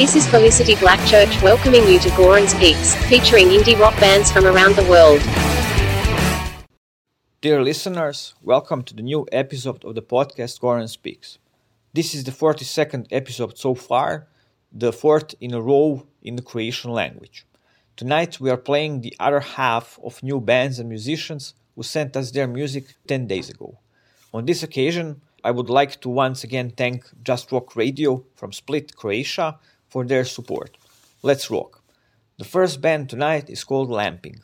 This is Felicity Blackchurch welcoming you to Goran's Picks, featuring indie rock bands from around the world. Dear listeners, welcome to the new episode of the podcast Goran's Picks. This is the 42nd episode so far, the fourth in a row in the Croatian language. Tonight we are playing the other half of new bands and musicians who sent us their music 10 days ago. On this occasion, I would like to once again thank Just Rock Radio from Split, Croatia for their support. Let's rock. The first band tonight is called Lammping.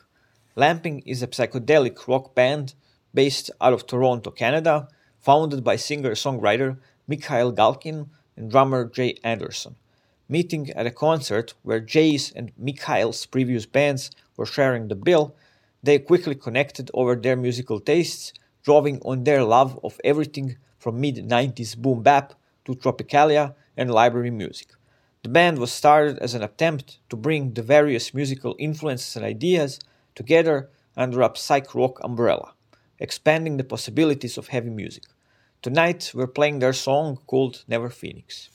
Lammping is a psychedelic rock band based out of Toronto, Canada, founded by singer-songwriter Mikhail Galkin and drummer Jay Anderson. Meeting at a concert where Jay's and Mikhail's previous bands were sharing the bill, they quickly connected over their musical tastes, drawing on their love of everything from mid 90s boom bap to tropicalia and library music. The band was started as an attempt to bring the various musical influences and ideas together under a psych rock umbrella, expanding the possibilities of heavy music. Tonight we're playing their song called Never Phoenix.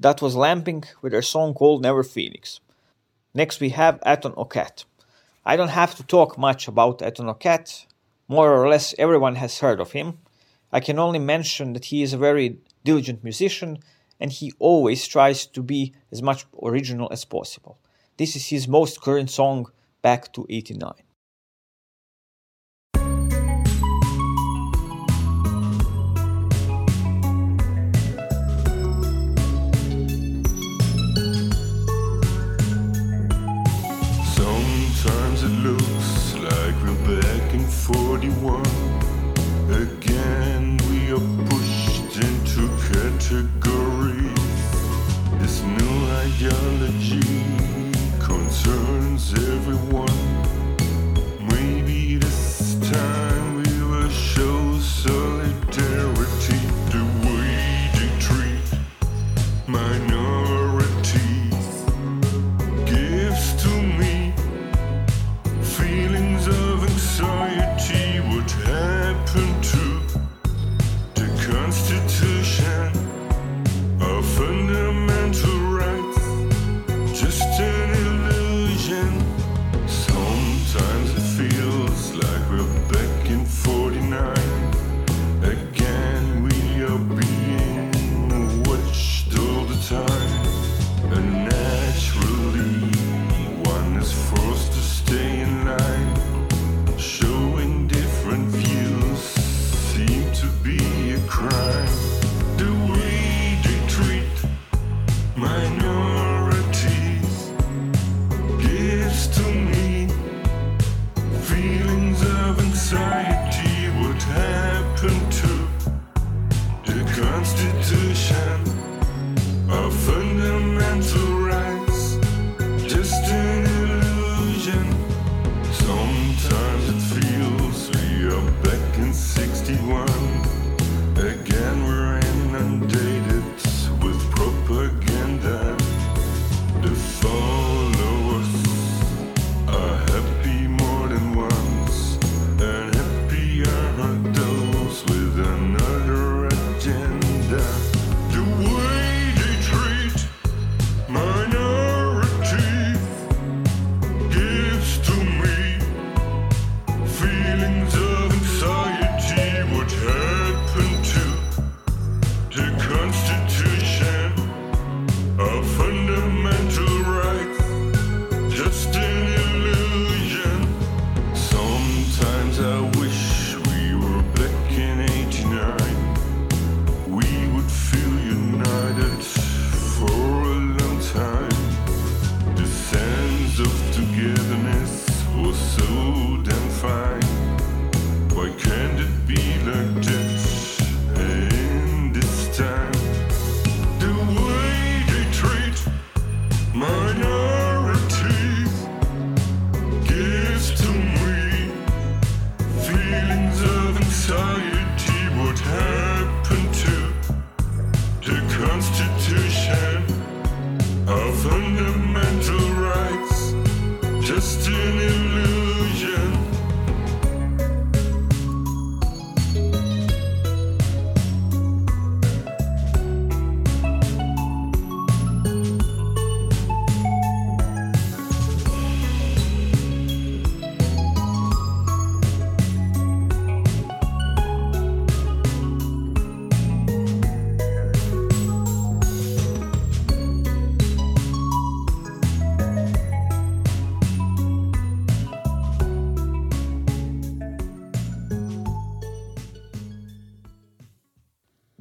That was Lammping with their song called Never Phoenix. Next we have Aton O'Cat. I don't have to talk much about Aton O'Cat. More or less everyone has heard of him. I can only mention that he is a very diligent musician and he always tries to be as much original as possible. This is his most current song, Back to 89. Everyone.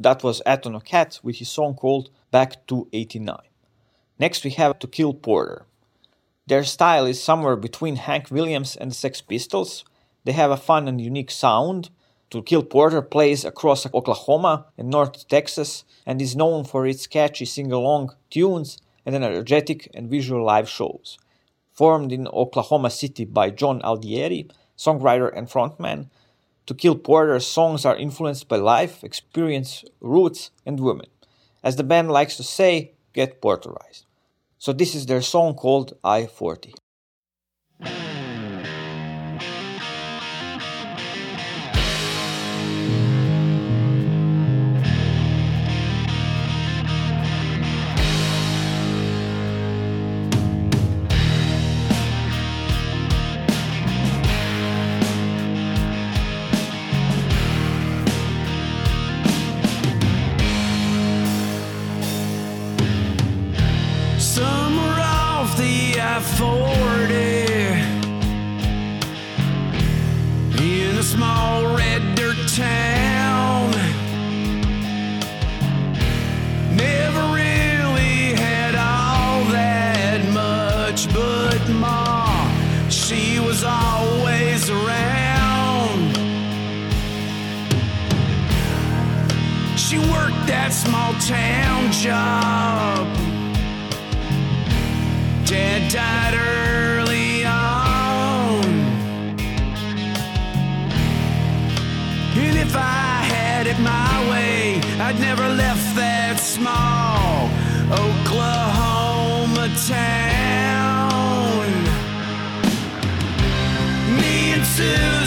That was Aton O'Cat with his song called Back to 89. Next we have To Kill Porter. Their style is somewhere between Hank Williams and the Sex Pistols. They have a fun and unique sound. To Kill Porter plays across Oklahoma and North Texas and is known for its catchy sing-along tunes and energetic and visual live shows. Formed in Oklahoma City by John Aldieri, songwriter and frontman, To Kill Porter's songs are influenced by life, experience, roots, and women. As the band likes to say, get Porterized. So this is their song called I 40. She worked that small town job. Dad died early on. And if I had it my way, I'd never left that small Oklahoma town. Me and Susie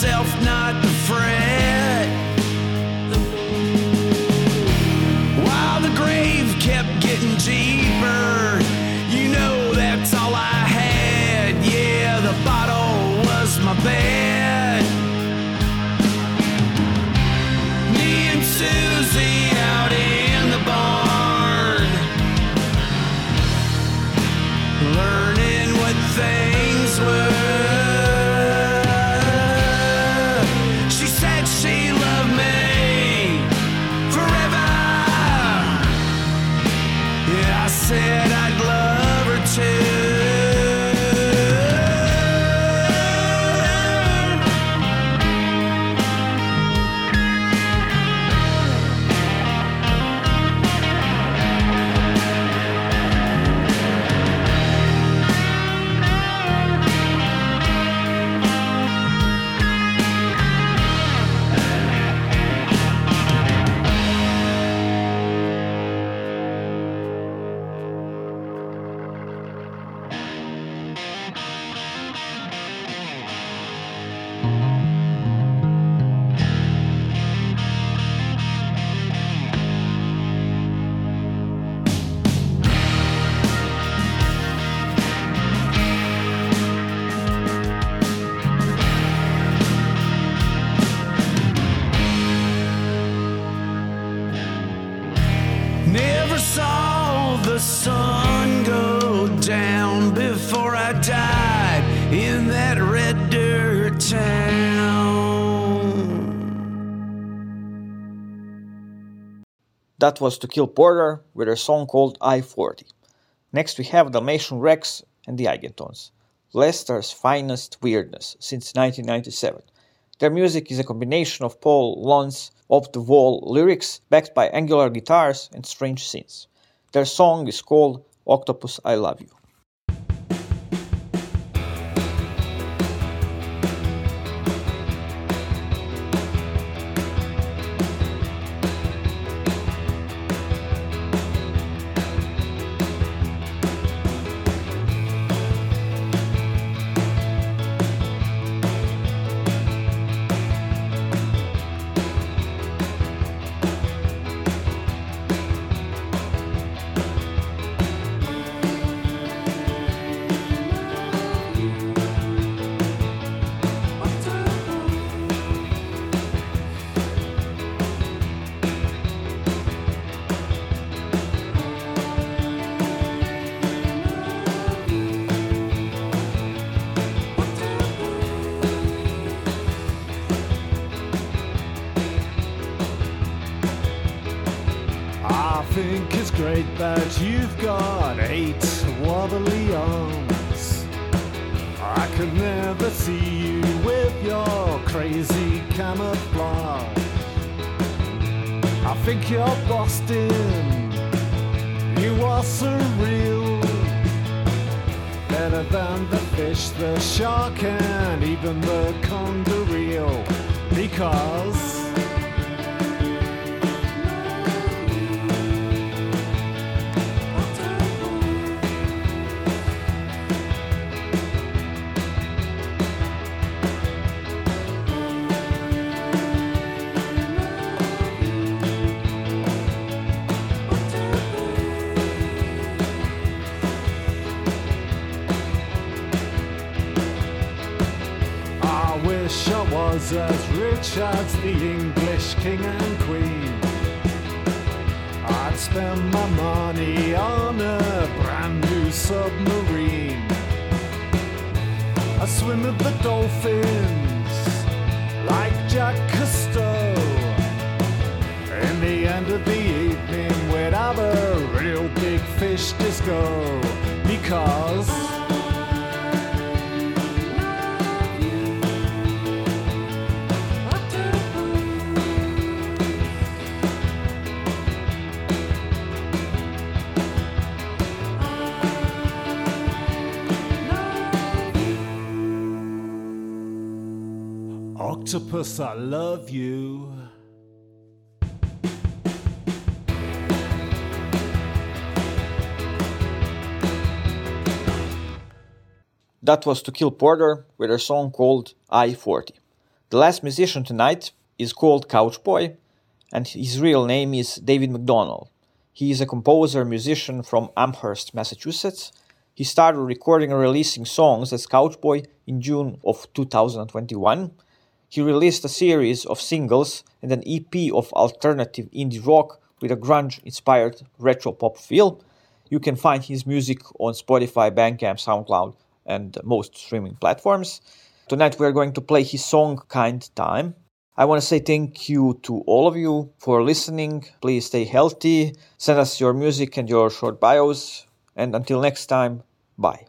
myself not to fret. While the grave kept getting deeper, you know that's all I had. Yeah, the bottle was my bed. Me and Susie out in the barn, learning what things were. That was To Kill Porter with a song called I 40. Next we have Dalmatian Rex and the Eigentones, Leicester's finest weirdness since 1997. Their music is a combination of Paul Lon's off the wall lyrics backed by angular guitars and strange synths. Their song is called Octopus I Love You. It's great that you've got eight wobbly arms. I could never see you with your crazy camouflage. I think you're Boston. You are surreal. Better than the fish, the shark, and even the conger eel. Because. Was as rich as the English king and queen. I'd spend my money on a brand new submarine. I swim with the dolphins like Jack Cousteau. In the end of the evening, we'd have a real big fish disco because. Octopus, I love you. That was To Kill Porter with a song called I 40. The last musician tonight is called Couchboy, and his real name is David Macdonald. He is a composer musician from Amherst, Massachusetts. He started recording and releasing songs as Couchboy in June of 2021. He released a series of singles and an EP of alternative indie rock with a grunge inspired retro pop feel. You can find his music on Spotify, Bandcamp, SoundCloud, and most streaming platforms. Tonight we are going to play his song Kind Time. I want to say thank you to all of you for listening. Please stay healthy, send us your music and your short bios, and until next time, bye.